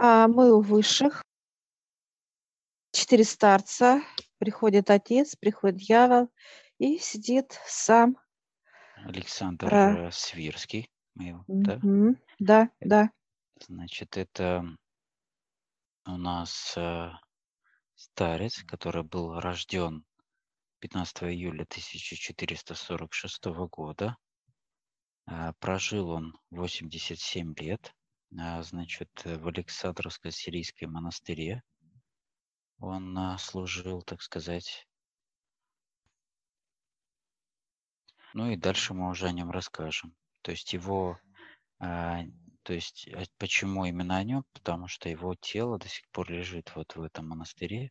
А мы у высших. Четыре старца. Приходит отец, приходит дьявол и сидит сам. Александр А, э, Свирский. мы его, да? мгм. Да, Э, да. Значит, это у нас э, старец, который был рожден 15 июля 1446 года. А, Прожил он 87 лет. А, Значит, э, в Александровско-Сирийской монастыре он а, служил, так сказать. Ну и дальше мы уже о нем расскажем. То есть его, а, то есть почему именно о нем? Потому что его тело до сих пор лежит вот в этом монастыре.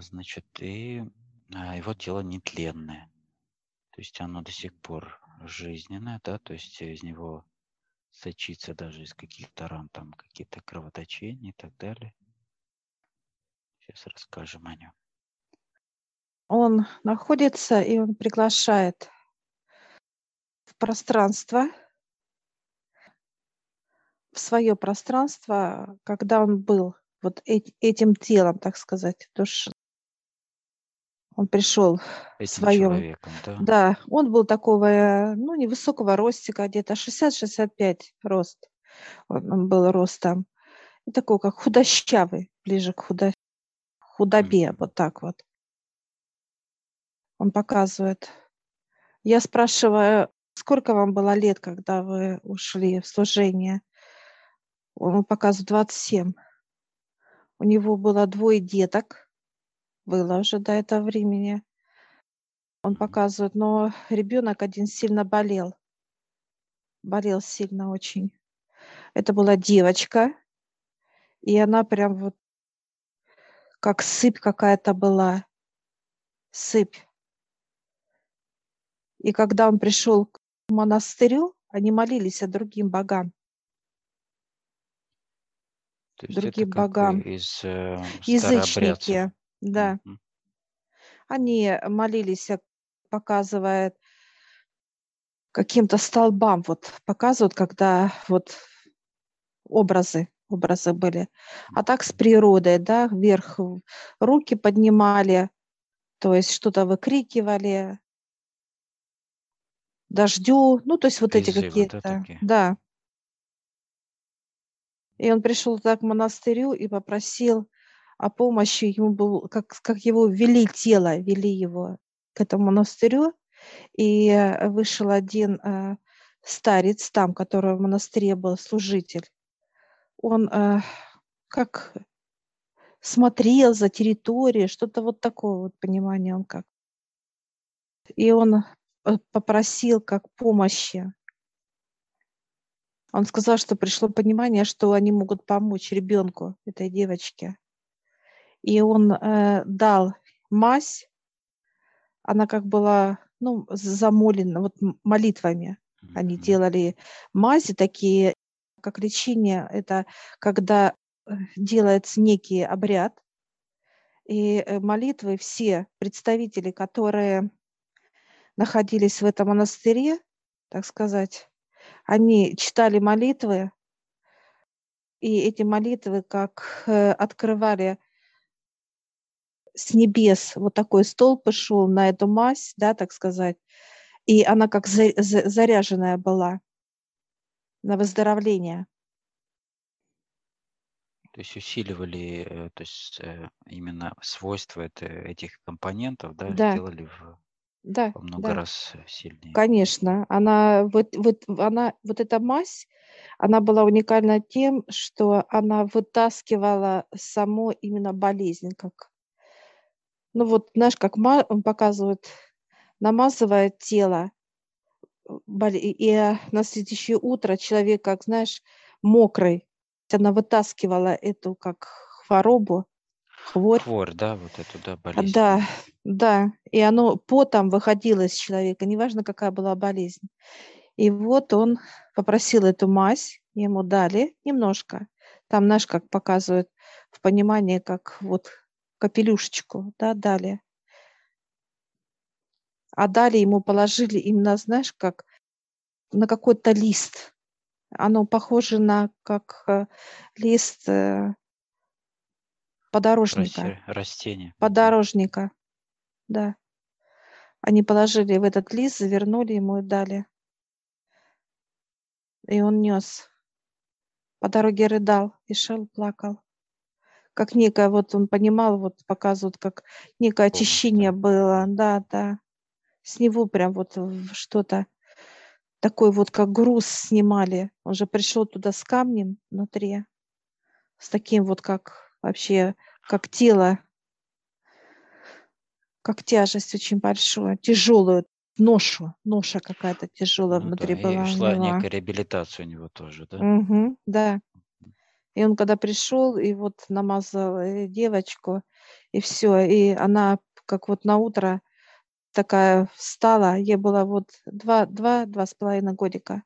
Значит, и его тело нетленное. То есть оно до сих пор жизненное, да, то есть из него сочится даже из каких-то ран там какие-то кровоточения и так далее. Сейчас расскажем о нем. Он находится и он приглашает в пространство, в свое пространство, когда он был вот эт- этим телом, так сказать, душ. Он пришел в своем да? Да, он был такого, э, ну, невысокого ростика, где-то 60-65 рост. Он, он был ростом. И такой, как худощавый, ближе к худо- худобе, Мгм. вот так вот. Он показывает. Я спрашиваю, сколько вам было лет, когда вы ушли в служение? Он показывает 27. У него было двое деток, было уже до этого времени. Он показывает, но ребенок один сильно болел. Болел сильно очень. Это была девочка, и она прям вот как сыпь какая-то была. Сыпь. И когда он пришел к монастырю, они молились о другим богам. То есть это Другим как богам. из э. Язычники, да. Мгм. Они молились, э, показывая каким-то столбам, вот показывают, когда вот образы, образы были. А так с природой, да, вверх в- руки поднимали, то есть что-то выкрикивали, дождю, ну, то есть вот эти Призывы, да, какие-то, такие? да. И он пришел так к монастырю и попросил о помощи. Ему был, как, как его вели тело, вели его к этому монастырю. И э, вышел один э, старец там, который в монастыре был служитель. Он э, как смотрел за территорией, что-то вот такое вот понимание он как. И он э, попросил как помощи. Он сказал, что пришло понимание, что они могут помочь ребенку, этой девочке. И он э, дал мазь, она как была, ну, замолена вот молитвами. Они делали мази такие, как лечение. Это когда э, делается некий обряд, и э, молитвы все представители, которые находились в этом монастыре, так сказать, они читали молитвы, и эти молитвы как э, открывали с небес вот такой стол пошел на эту мазь, да, так сказать, и она как за- за- заряженная была на выздоровление. То есть усиливали, э, то есть э, именно свойства это, этих компонентов, да, Да, сделали в, да, во много да, раз э, сильнее. конечно. Она вот, вот, она, вот эта мазь, она была уникальна тем, что она вытаскивала саму именно болезнь, как, ну вот, знаешь, как он показывает, намазывает тело, и э, на следующее утро человек, как, знаешь, мокрый, она вытаскивала эту как хворобу, хворь, Хворь, да, вот эту, да, болезнь. Да, да, и оно потом выходило из человека, неважно, какая была болезнь. И вот он попросил эту мазь, ему дали немножко. Там, знаешь, как показывают в понимании, как вот капелюшечку, да, дали. А дали ему положили именно, знаешь, как на какой-то лист. Оно похоже на как э, лист э, подорожника. Расте- Растение. Подорожника, да. Они положили в этот лист, завернули ему и дали. И он нес. По дороге рыдал и шел, плакал. Как некое, вот он понимал, вот показывают, как некое очищение было, да, да. С него прям вот что-то такой вот, как груз снимали. Он же пришел туда с камнем внутри, с таким вот, как вообще, как тело, как тяжесть очень большую, тяжелую ношу, ноша какая-то тяжелая Ну внутри да, и была у шла него. некая реабилитация у него тоже, да? Мгм, да. И он когда пришел и вот намазал э, девочку, и все, и она как вот на утро такая встала, ей было вот два, два, два с половиной годика.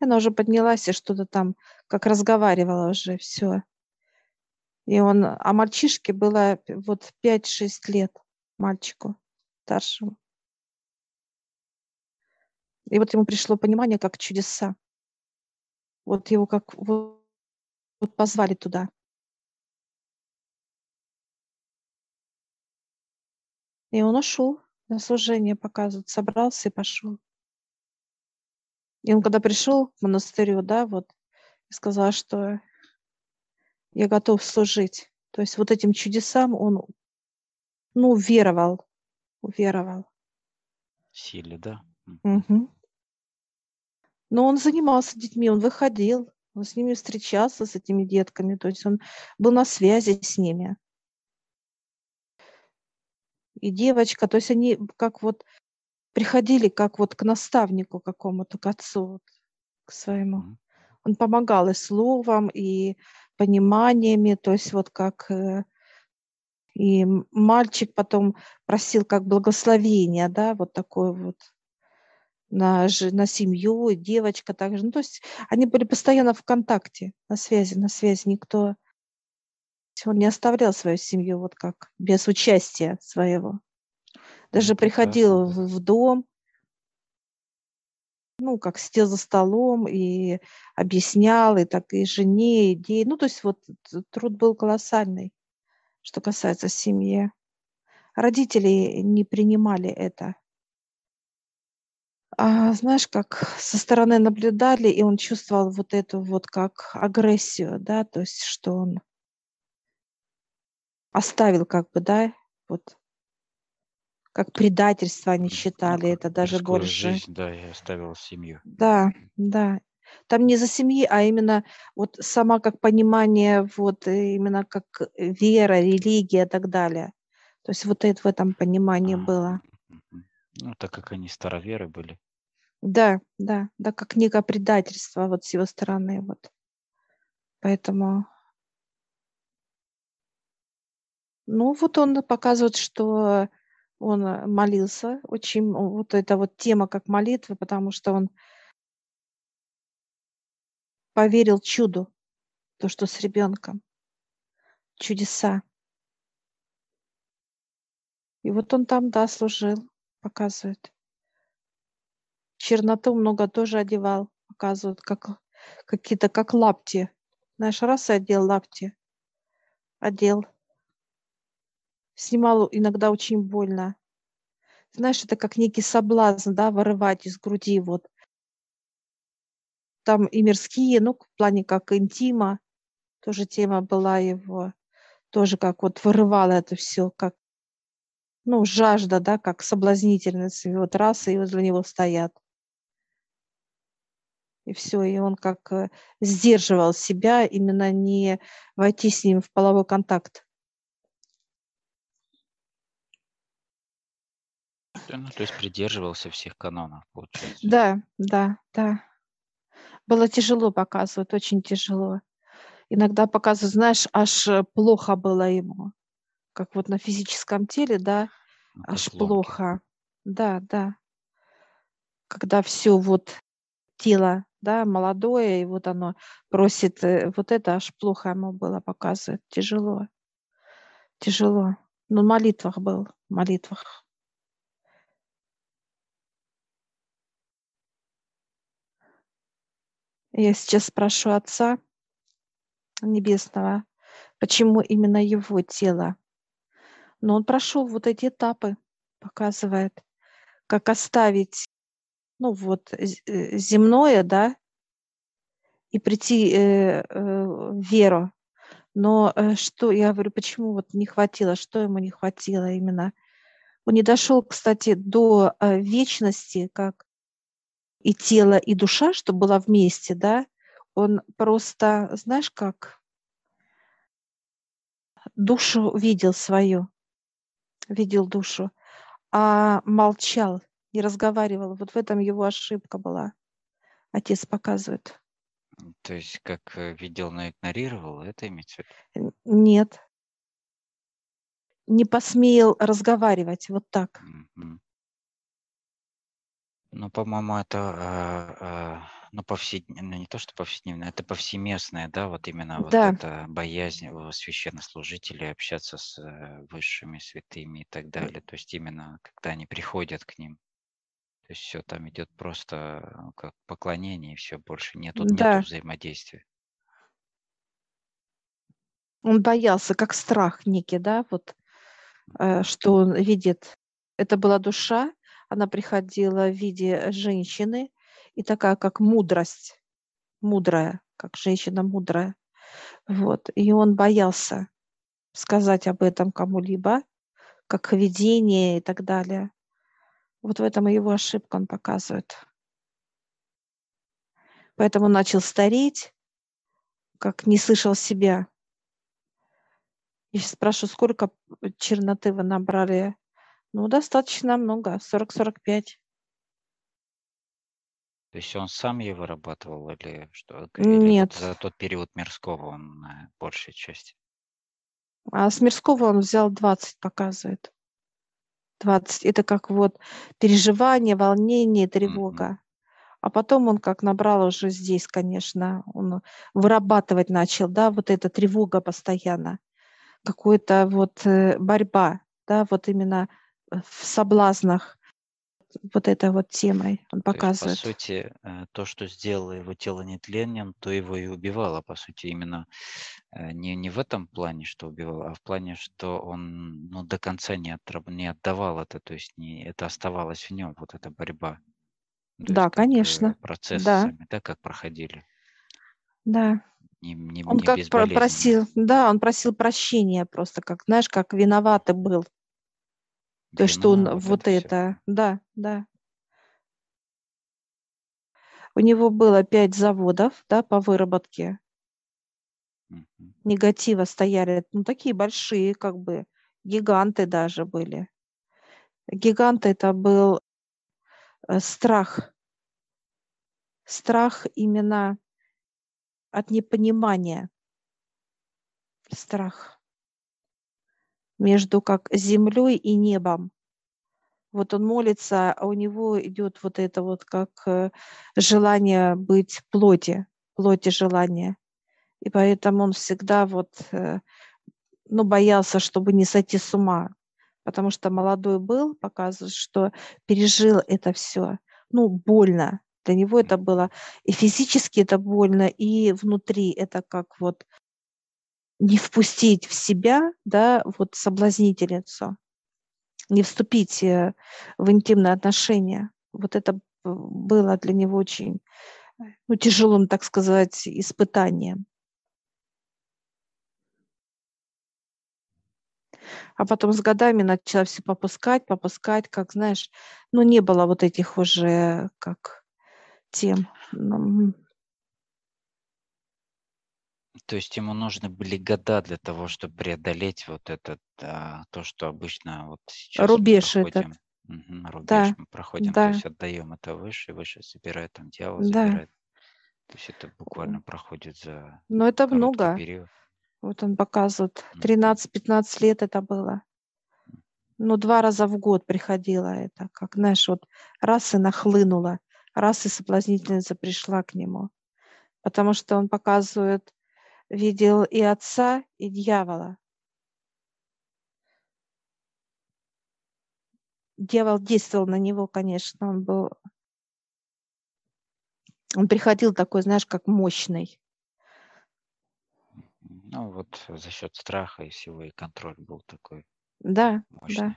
И она уже поднялась и что-то там, как разговаривала уже, все. И он, а мальчишке было вот 5-6 лет, мальчику старшему. И вот ему пришло понимание, как чудеса. Вот его как вот позвали туда. И он ушел на служение показывать, собрался и пошел. И он когда пришел к монастырю, да, вот, и сказал, что я готов служить. То есть вот этим чудесам он, ну, веровал, уверовал. Силе, да? Мгм. Но он занимался детьми, он выходил, он с ними встречался, с этими детками, то есть он был на связи с ними. И девочка, то есть они как вот приходили как вот к наставнику какому-то, к отцу, вот, к своему. Он помогал и словом, и пониманиями, то есть вот как э, и мальчик потом просил как благословения, да, вот такое вот на, на семью, девочка также. Ну, то есть они были постоянно в контакте, на связи, на связи. Никто, он не оставлял свою семью вот как без участия своего. Даже Ну, прекрасно, приходил да. в, в дом, ну, как сидел за столом и объяснял, и так и жене, и детей. Ну, то есть вот труд был колоссальный, что касается семьи. Родители не принимали это. А знаешь, как со стороны наблюдали, и он чувствовал вот эту вот как агрессию, да, то есть что он оставил как бы, да, вот как предательство они М, считали Ну, это даже больше. жизнь, да, и оставил семью. Да, да. Там не за семьи, а именно вот сама как понимание, вот э, именно как э, вера, религия и так далее. То есть вот это в этом понимании А, было. Ну, так как они староверы были. Да, да, да, как некое предательство вот с его стороны, вот. Поэтому, ну, вот он показывает, что он э, молился очень, вот эта вот тема как молитвы, потому что он поверил чуду, то, что с ребенком, чудеса. И вот он там, да, служил, показывает. Черноту много тоже одевал, показывают, как какие-то, как лапти. Знаешь, раз и одел лапти, одел. Снимал иногда очень больно. Знаешь, это как некий соблазн, да, вырывать из груди вот. Там и мирские, ну, в плане как интима, тоже тема была его, тоже как вот вырывало это все, как, ну, жажда, да, как соблазнительность. И вот раз, и возле него стоят. И все, и он как э, сдерживал себя, именно не войти с ним в половой контакт. Ну, то есть придерживался всех канонов, получается. Да, да, да. Было тяжело показывать, очень тяжело. Иногда показывают, знаешь, аж э, плохо было ему. Как вот на физическом теле, да, Ну, аж ломки. плохо. Да, да. Когда все вот тело, да, молодое, и вот оно просит, э, вот это аж плохо ему было показывать. Тяжело, тяжело. Но в молитвах был, в молитвах. Я сейчас спрошу Отца Небесного, почему именно его тело. Но он прошел вот эти этапы, показывает, как оставить, ну вот, э, земное, да, и прийти э, э, в веру. Но э, что, я говорю, почему вот не хватило, что ему не хватило именно? Он не дошел, кстати, до э, вечности, как и тело, и душа, что было вместе, да, он просто, знаешь, как душу видел свою, видел душу, а молчал, не разговаривал. Вот в этом его ошибка была. Отец показывает. То есть как э, видел, но игнорировал, это имеется в виду? Нет. Не посмел разговаривать вот так. Mm-hmm. Ну, по-моему, это, а, а, ну, повседневно, ну, не то, что повседневно, это повсеместное, да, вот именно вот Да, эта боязнь у священнослужителей общаться с э, высшими святыми и так далее. То есть именно когда они приходят к ним. То есть все там идет просто э, как поклонение, и все, больше нету да. взаимодействия. Он боялся, как страх некий, да, вот, э, что он видит. Это была душа, она приходила в виде женщины, и такая, как мудрость, мудрая, как женщина мудрая. Вот. И он боялся сказать об этом кому-либо, как видение и так далее. Вот в этом и его ошибка он показывает. Поэтому начал стареть, как не слышал себя. Я сейчас спрашиваю, сколько черноты вы набрали ну, достаточно много, 40-45. То есть он сам ее вырабатывал или что? Или Нет. Вот за тот период мирского он на большей части? А с мирского он взял 20, показывает. 20. Это как вот переживание, волнение, тревога. А потом он как набрал уже здесь, конечно, он вырабатывать начал, да, вот эта тревога постоянно, какая-то вот э, борьба, да, вот именно в соблазнах вот этой вот темой он показывает. То есть, по сути, э, то, что сделало его тело нетленным, то его и убивало, по сути, именно э, не, не в этом плане, что убивало, а в плане, что он ну, до конца не, отраб, не отдавал это, то есть не, это оставалось в нем, вот эта борьба. То да, есть, э, конечно. Процессы да. сами, да, как проходили. Да. Не, не, он не как просил, да, он просил прощения просто, как, знаешь, как виноватый был то, что он вот, это, это да, да. У него было пять заводов, да, по выработке угу. негатива стояли, ну, такие большие, как бы, гиганты даже были. Гиганты это был э, страх. Страх именно от непонимания. Страх между как землей и небом. Вот он молится, а у него идет вот это вот как э, желание быть плоти, плоти желания. И поэтому он всегда вот, э, ну, боялся, чтобы не сойти с ума, потому что молодой был, показывает, что пережил это все. Ну, больно. Для него это было и физически это больно, и внутри это как вот не впустить в себя, да, вот соблазнительницу, не вступить э, в интимные отношения. Вот это было для него очень ну, тяжелым, так сказать, испытанием. А потом с годами начала все попускать, попускать, как, знаешь, ну, не было вот этих уже, как, тем. То есть ему нужны были года для того, чтобы преодолеть вот этот, а, то, что обычно вот сейчас Рубеж мы этот. Мгм, рубеж Да, мы проходим, то да, есть отдаем это выше, выше собирает, там дьявол да. забирает. То есть это буквально проходит за Но это много. период. Вот он показывает. Мгм. 13-15 лет это было. Ну, два раза в год приходило это. Как, знаешь, вот раз и нахлынуло, раз и соблазнительница пришла к нему. Потому что он показывает видел и отца, и дьявола. Дьявол действовал на него, конечно, он был Он приходил такой, знаешь, как мощный. Ну вот за счет страха и всего, и контроль был такой Да, мощный. да.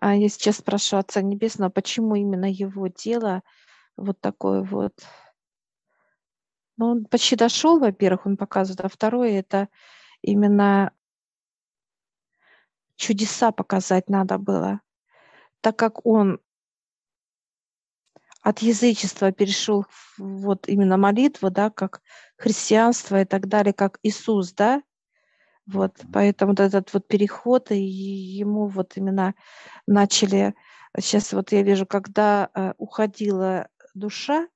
А я сейчас спрашиваю Отца Небесного, почему именно его тело вот такое вот ну, он почти дошел, во-первых, он показывает, а второе это именно чудеса показать надо было, так как он от язычества перешел в вот именно молитву, да, как христианство и так далее, как Иисус, да, вот, поэтому вот этот вот переход, и ему вот именно начали, сейчас вот я вижу, когда э, уходила душа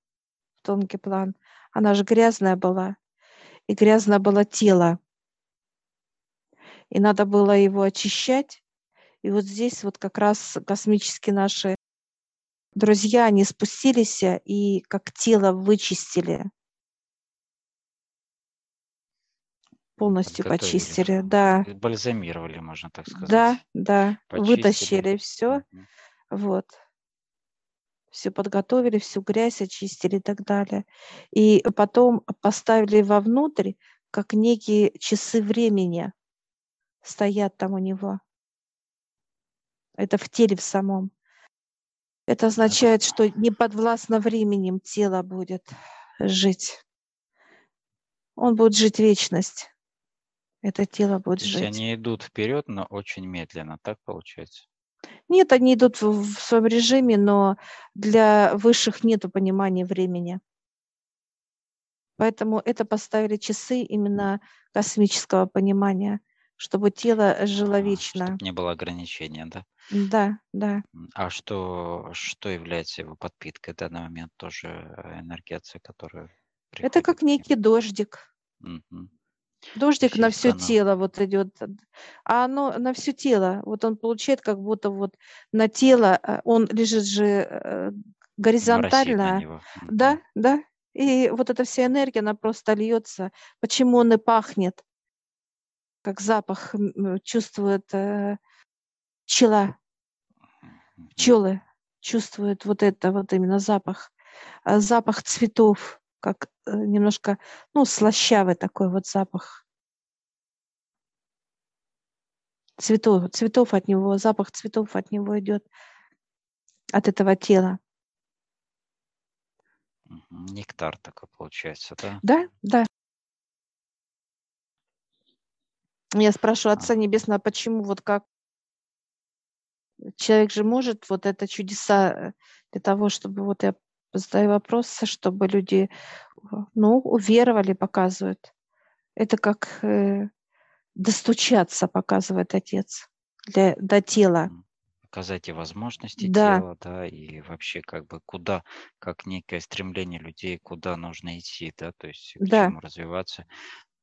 в тонкий план, она же грязная была, и грязное было тело. И надо было его очищать. И вот здесь вот как раз космические наши друзья, они спустились и как тело вычистили. Полностью Подготовили. почистили, да. Бальзамировали, можно так Да, сказать. да. Почистили. Вытащили все. Мгм. Вот. Все подготовили, всю грязь очистили и так далее. И потом поставили вовнутрь, как некие часы времени стоят там у него. Это в теле в самом. Это означает, что не подвластно временем тело будет жить. Он будет жить вечность. Это тело будет жить. они идут вперед, но очень медленно, так получается? Нет, они идут в, в своем режиме, но для высших нет понимания времени. Поэтому это поставили часы именно космического понимания, чтобы тело жило вечно. Чтобы не было ограничения, да? Да, да. А что, что является его подпиткой в данный момент? Тоже э, энергия, которая Это приходит как к ним? некий дождик. Мгм. Дождик на все канал. тело вот идет, а оно на все тело. Вот он получает как будто вот на тело, э, он лежит же э, горизонтально, да, да. И вот эта вся энергия, она просто льется. Почему он и пахнет, как запах м, чувствует э, пчела, пчелы чувствуют вот это вот именно запах, запах цветов, как э, немножко, ну, слащавый такой вот запах цветов, цветов от него, запах цветов от него идет, от этого тела. Нектар такой получается, да? Да, да. Я спрашиваю А. Отца Небесного, почему вот как человек же может вот это чудеса э, для того, чтобы вот я задаю вопрос, чтобы люди, э, ну, уверовали, показывают. Это как э, достучаться, показывает Отец для, до тела. Показать и возможности Да. тела, да, и вообще как бы куда, как некое стремление людей, куда нужно идти, да, то есть к Да. чему развиваться.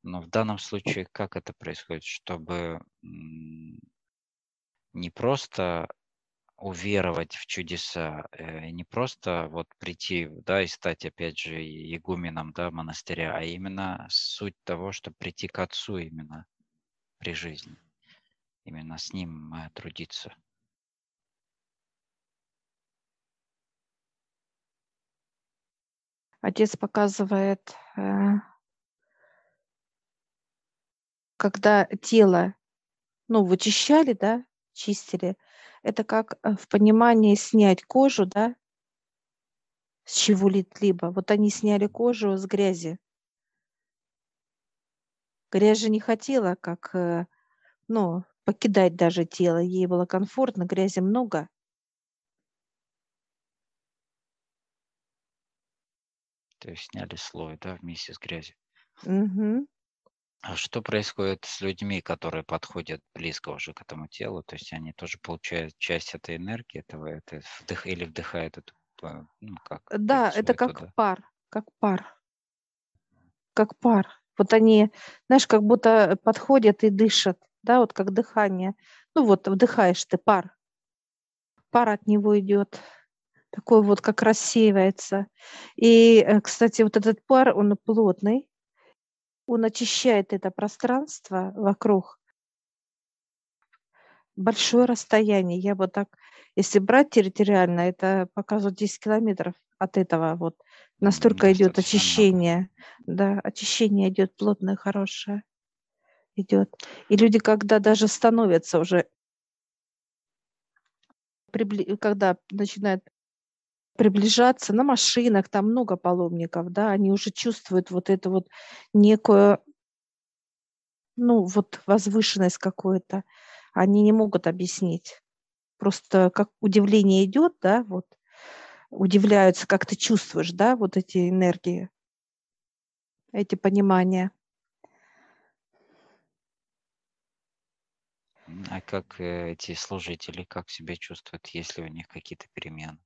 Но в данном случае как это происходит, чтобы не просто уверовать в чудеса, э, не просто вот прийти, да, и стать опять же игуменом, да, монастыря, а именно суть того, чтобы прийти к Отцу именно при жизни, именно с Ним э, трудиться. Отец показывает, э, когда тело, ну, вычищали, да, чистили, это как э, в понимании снять кожу, да, с чего-либо. Вот они сняли кожу с грязи. Грязь же не хотела, как, э, ну, покидать даже тело. Ей было комфортно, грязи много. То есть сняли слой, да, вместе с грязью. Мгм. А что происходит с людьми, которые подходят близко уже к этому телу? То есть они тоже получают часть этой энергии, этого, это вдых, или вдыхают эту, э, ну как, Да, это как да? пар, как пар, как пар. Вот они, знаешь, как будто подходят и дышат, да, вот как дыхание. Ну вот вдыхаешь ты пар, пар от него идет, такой вот как рассеивается. И, э, кстати, вот этот пар, он плотный, он очищает это пространство вокруг. Большое расстояние, я вот так Если брать территориально, это показывает 10 километров от этого. Вот настолько идет очищение. Да, очищение идет плотное, хорошее. Идет. И люди, когда даже становятся уже, когда начинают приближаться на машинах, там много паломников, да, они уже чувствуют вот эту вот некую, ну, вот возвышенность какую-то. Они не могут объяснить. Просто как удивление идет, да, вот, удивляются, как ты чувствуешь, да, вот эти энергии, эти понимания. А как э, эти служители, как себя чувствуют, если у них какие-то перемены?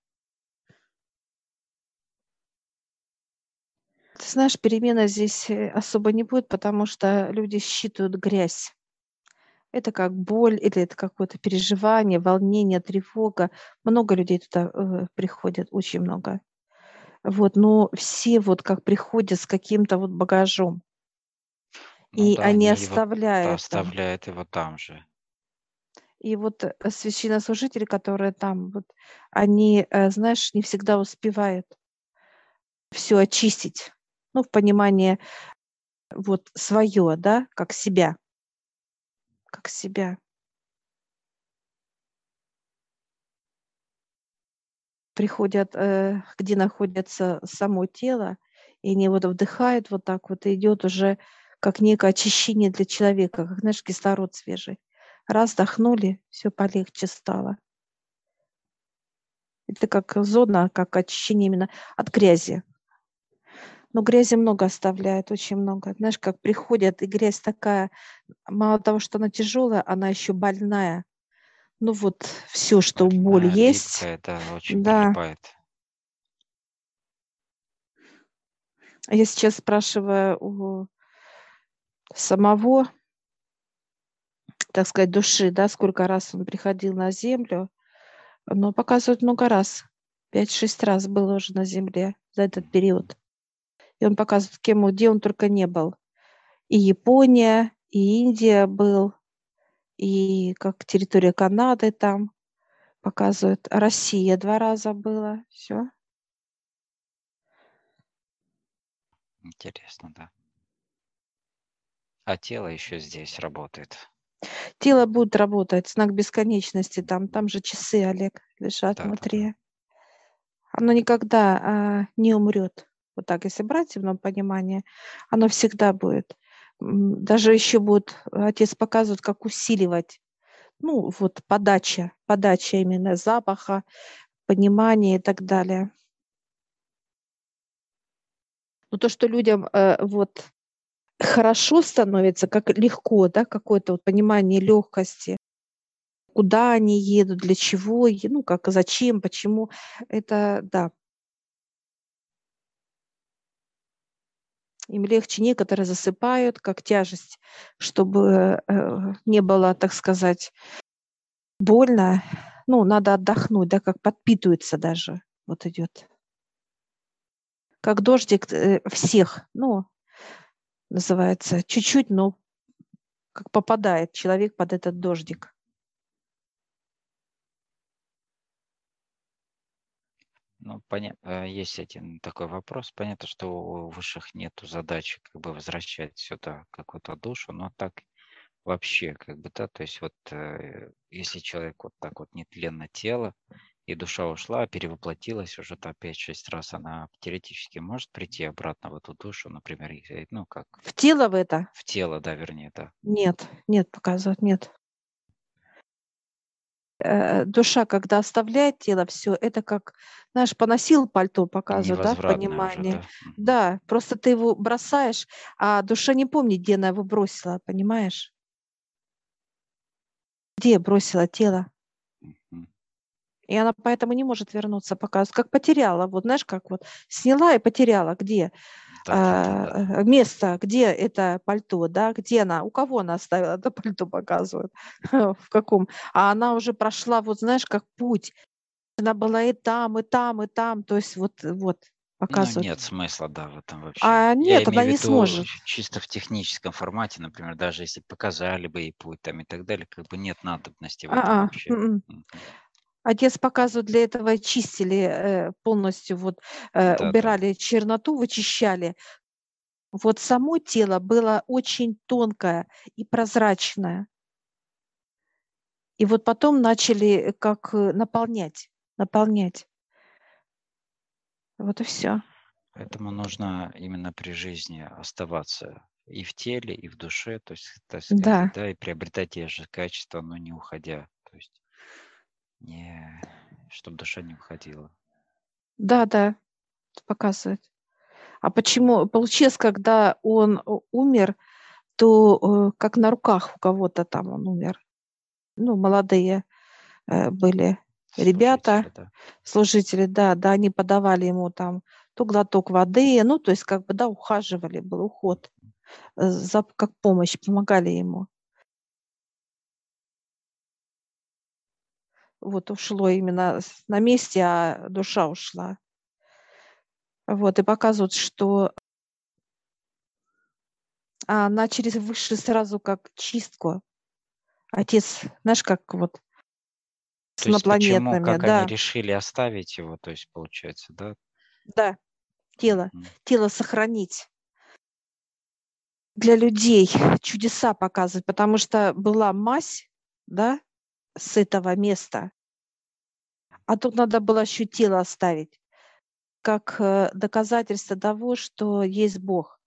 Ты знаешь, перемена здесь э, особо не будет, потому что люди считывают грязь. Это как боль или это какое-то переживание, волнение, тревога. Много людей туда э, приходят, очень много. Вот, но все вот как приходят с каким-то вот багажом. Ну и да, они, они оставляют. Его, оставляют его там же. И вот э, священнослужители, которые там, вот, они, знаешь, не всегда успевают все очистить ну, в понимании вот свое, да, как себя, как себя. Приходят, э, где находится само тело, и они вот вдыхают вот так вот, и идет уже как некое очищение для человека, как, знаешь, кислород свежий. Раз вдохнули, все полегче стало. Это как зона, как очищение именно от грязи, но грязи много оставляет, очень много. Знаешь, как приходят, и грязь такая, мало того, что она тяжелая, она еще больная. Ну вот все, что больная, боль есть. Липкая, да, очень да. прилипает. Я сейчас спрашиваю у самого, так сказать, души, да, сколько раз он приходил на землю, но показывают много раз. Пять-шесть раз было уже на земле за этот период. И он показывает, кем, где он только не был. И Япония, и Индия был, и как территория Канады там показывает. Россия два раза была. Все. Интересно, да. А тело еще здесь работает. Тело будет работать, знак бесконечности, там, там же часы, Олег, лежат да, внутри. Да, да. Оно никогда а, не умрет. Вот так, если брать в земном понимании, оно всегда будет. Даже еще будет, отец показывает, как усиливать, ну, вот подача, подача именно запаха, понимания и так далее. Но то, что людям э, вот хорошо становится, как легко, да, какое-то вот понимание легкости, куда они едут, для чего, ну, как, зачем, почему, это, да, Им легче некоторые засыпают, как тяжесть, чтобы э, не было, так сказать, больно. Ну, надо отдохнуть, да, как подпитывается даже. Вот идет. Как дождик э, всех, ну, называется, чуть-чуть, но как попадает человек под этот дождик. Ну, понятно, есть один такой вопрос. Понятно, что у высших нету задачи как бы возвращать сюда какую-то душу, но так вообще как бы, да, то есть вот э, если человек вот так вот нетленно тело, и душа ушла, перевоплотилась уже там 5-6 раз, она теоретически может прийти обратно в эту душу, например, ну как? В тело в это? В тело, да, вернее, да. Нет, нет, показывает, нет. Э, душа, когда оставляет тело, все это как, знаешь, поносил пальто, показывает, да, в понимании. Уже, да. да, просто ты его бросаешь, а душа не помнит, где она его бросила, понимаешь? Где бросила тело? И она поэтому не может вернуться, показывает, как потеряла. Вот знаешь, как вот сняла и потеряла. Где? А, место, где это пальто, да, где она, у кого она оставила это пальто, показывают, в каком. А она уже прошла, вот знаешь, как путь. Она была и там, и там, и там, то есть вот, вот ну, показывают. Ну, нет смысла, да, в этом вообще. А нет, Я она не сможет. Чисто в техническом формате, например, даже если показали бы ей путь там и так далее, как бы нет надобности в этом а -а. вообще. Отец показывает, для этого чистили э, полностью, вот э, Да, да. убирали черноту, вычищали. Вот само тело было очень тонкое и прозрачное. И вот потом начали как э, наполнять, наполнять. Вот и все. Поэтому нужно именно при жизни оставаться и в теле, и в душе, то есть, так Да, сказать, да, и приобретать те же качества, но не уходя, то есть не, чтобы душа не уходила. да, да, показывает. А почему? Получилось, когда он у- умер, то э, как на руках у кого-то там он умер. Ну, молодые э, были ребята, Служители, да. служители, да, да, они подавали ему там то глоток воды, ну, то есть как бы, да, ухаживали, был уход, э, за, как помощь, помогали ему. Вот ушло именно на месте, а душа ушла. Вот, и показывают, что она через высший сразу как чистку. Отец, знаешь, как вот с есть почему, инопланетными, как да, они решили оставить его, то есть получается, да? да, тело, Мгм. тело сохранить. Для людей чудеса показывать, потому что была мазь, да, с этого места, а тут надо было еще тело оставить, как э, доказательство того, что есть Бог,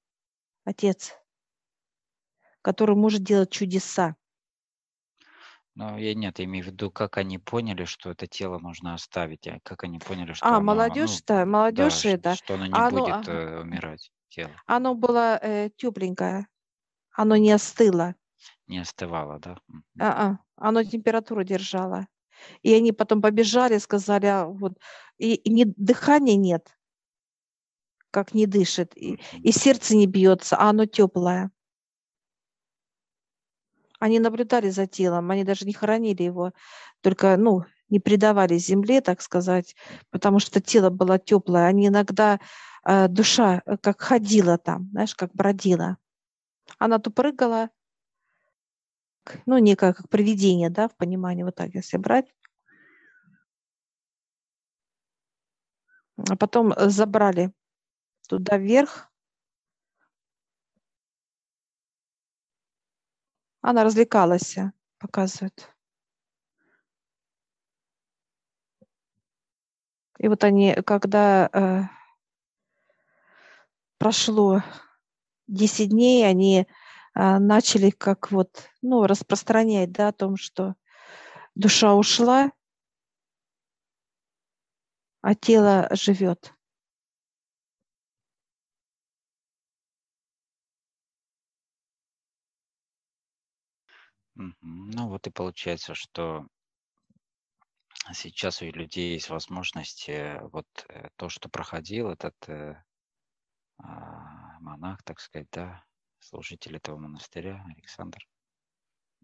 Отец, который может делать чудеса. Ну, я нет, я имею в виду, как они поняли, что это тело нужно оставить, а как они поняли, что А, оно, ну, молодежь-то, да, молодежь ш- это, что оно не оно, будет э, умирать, тело, оно было э, тепленькое, оно не остыло, не остывало, да? Мгм. а, оно температуру держало. И они потом побежали, сказали, а вот, и, и не, дыхания нет, как не дышит, и, и сердце не бьется, а оно теплое. Они наблюдали за телом, они даже не хоронили его, только, ну, не предавали земле, так сказать, потому что тело было теплое. Они иногда, э, душа э, как ходила там, знаешь, как бродила. Она то прыгала, ну, некое как привидение, да, в понимании, вот так, если брать. А потом э, забрали туда вверх. Она развлекалась, э, показывает. И вот они, когда э, прошло 10 дней, они начали как вот, ну, распространять, да, о том, что душа ушла, а тело живет. Ну вот и получается, что сейчас у людей есть возможность э, вот э, то, что проходил этот э, а, монах, так сказать, да, служитель этого монастыря, Александр,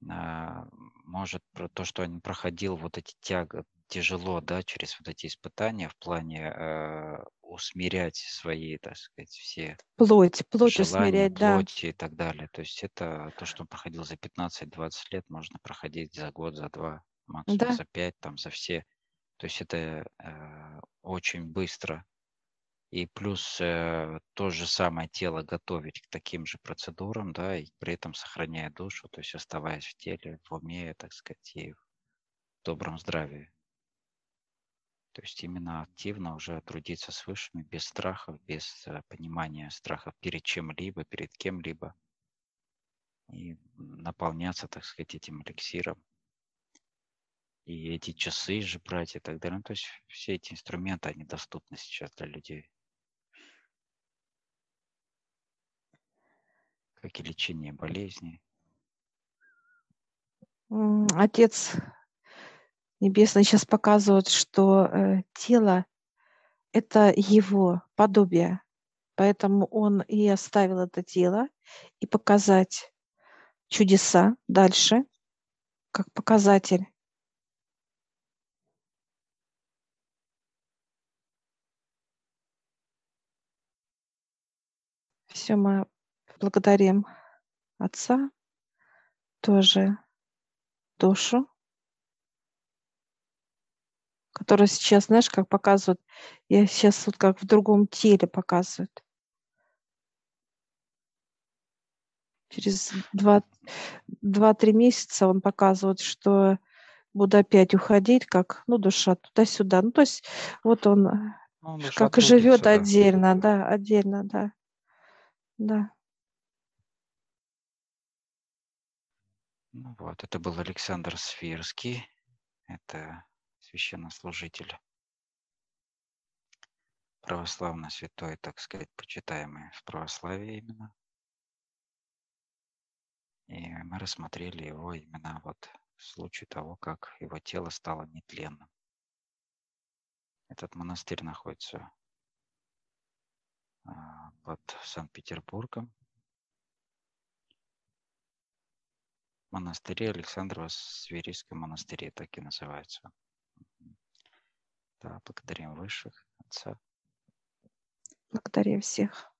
а, может про то, что он проходил вот эти тяга тяжело, да, через вот эти испытания в плане э, усмирять свои, так сказать, все Плоть, плоть желания, усмирять, да. плоти и так далее. То есть это то, что он проходил за 15-20 лет, можно проходить за год, за два, максимум Да, за пять, там, за все. То есть это э, очень быстро. И плюс э, то же самое тело готовить к таким же процедурам, да, и при этом сохраняя душу, то есть оставаясь в теле, в уме, так сказать, и в добром здравии. То есть именно активно уже трудиться с высшими, без страхов, без э, понимания страхов перед чем-либо, перед кем-либо. И наполняться, так сказать, этим эликсиром. И эти часы же брать и так далее. Ну, то есть все эти инструменты, они доступны сейчас для людей. Как и лечение болезней. М, Отец Небесный сейчас показывает, что э, тело — это его подобие. Поэтому он и оставил это тело, и показать чудеса дальше, как показатель. Все мы благодарим Отца, тоже душу, Которая сейчас, знаешь, как показывают, я сейчас вот как в другом теле показывают. Через два, два-три месяца он показывает, что буду опять уходить, как, ну, душа туда-сюда. Ну, то есть вот он ну, как живет отдельно, да, отдельно, да. Да. Ну вот, это был Александр Сферский, это священнослужитель православный святой, так сказать, почитаемый в православии именно. И мы рассмотрели его именно вот в случае того, как его тело стало нетленным. Этот монастырь находится а, под Санкт-Петербургом. Монастыре Александрова Сверийском монастыре, так и называется. Да, благодарим высших, Отца. Благодарим всех.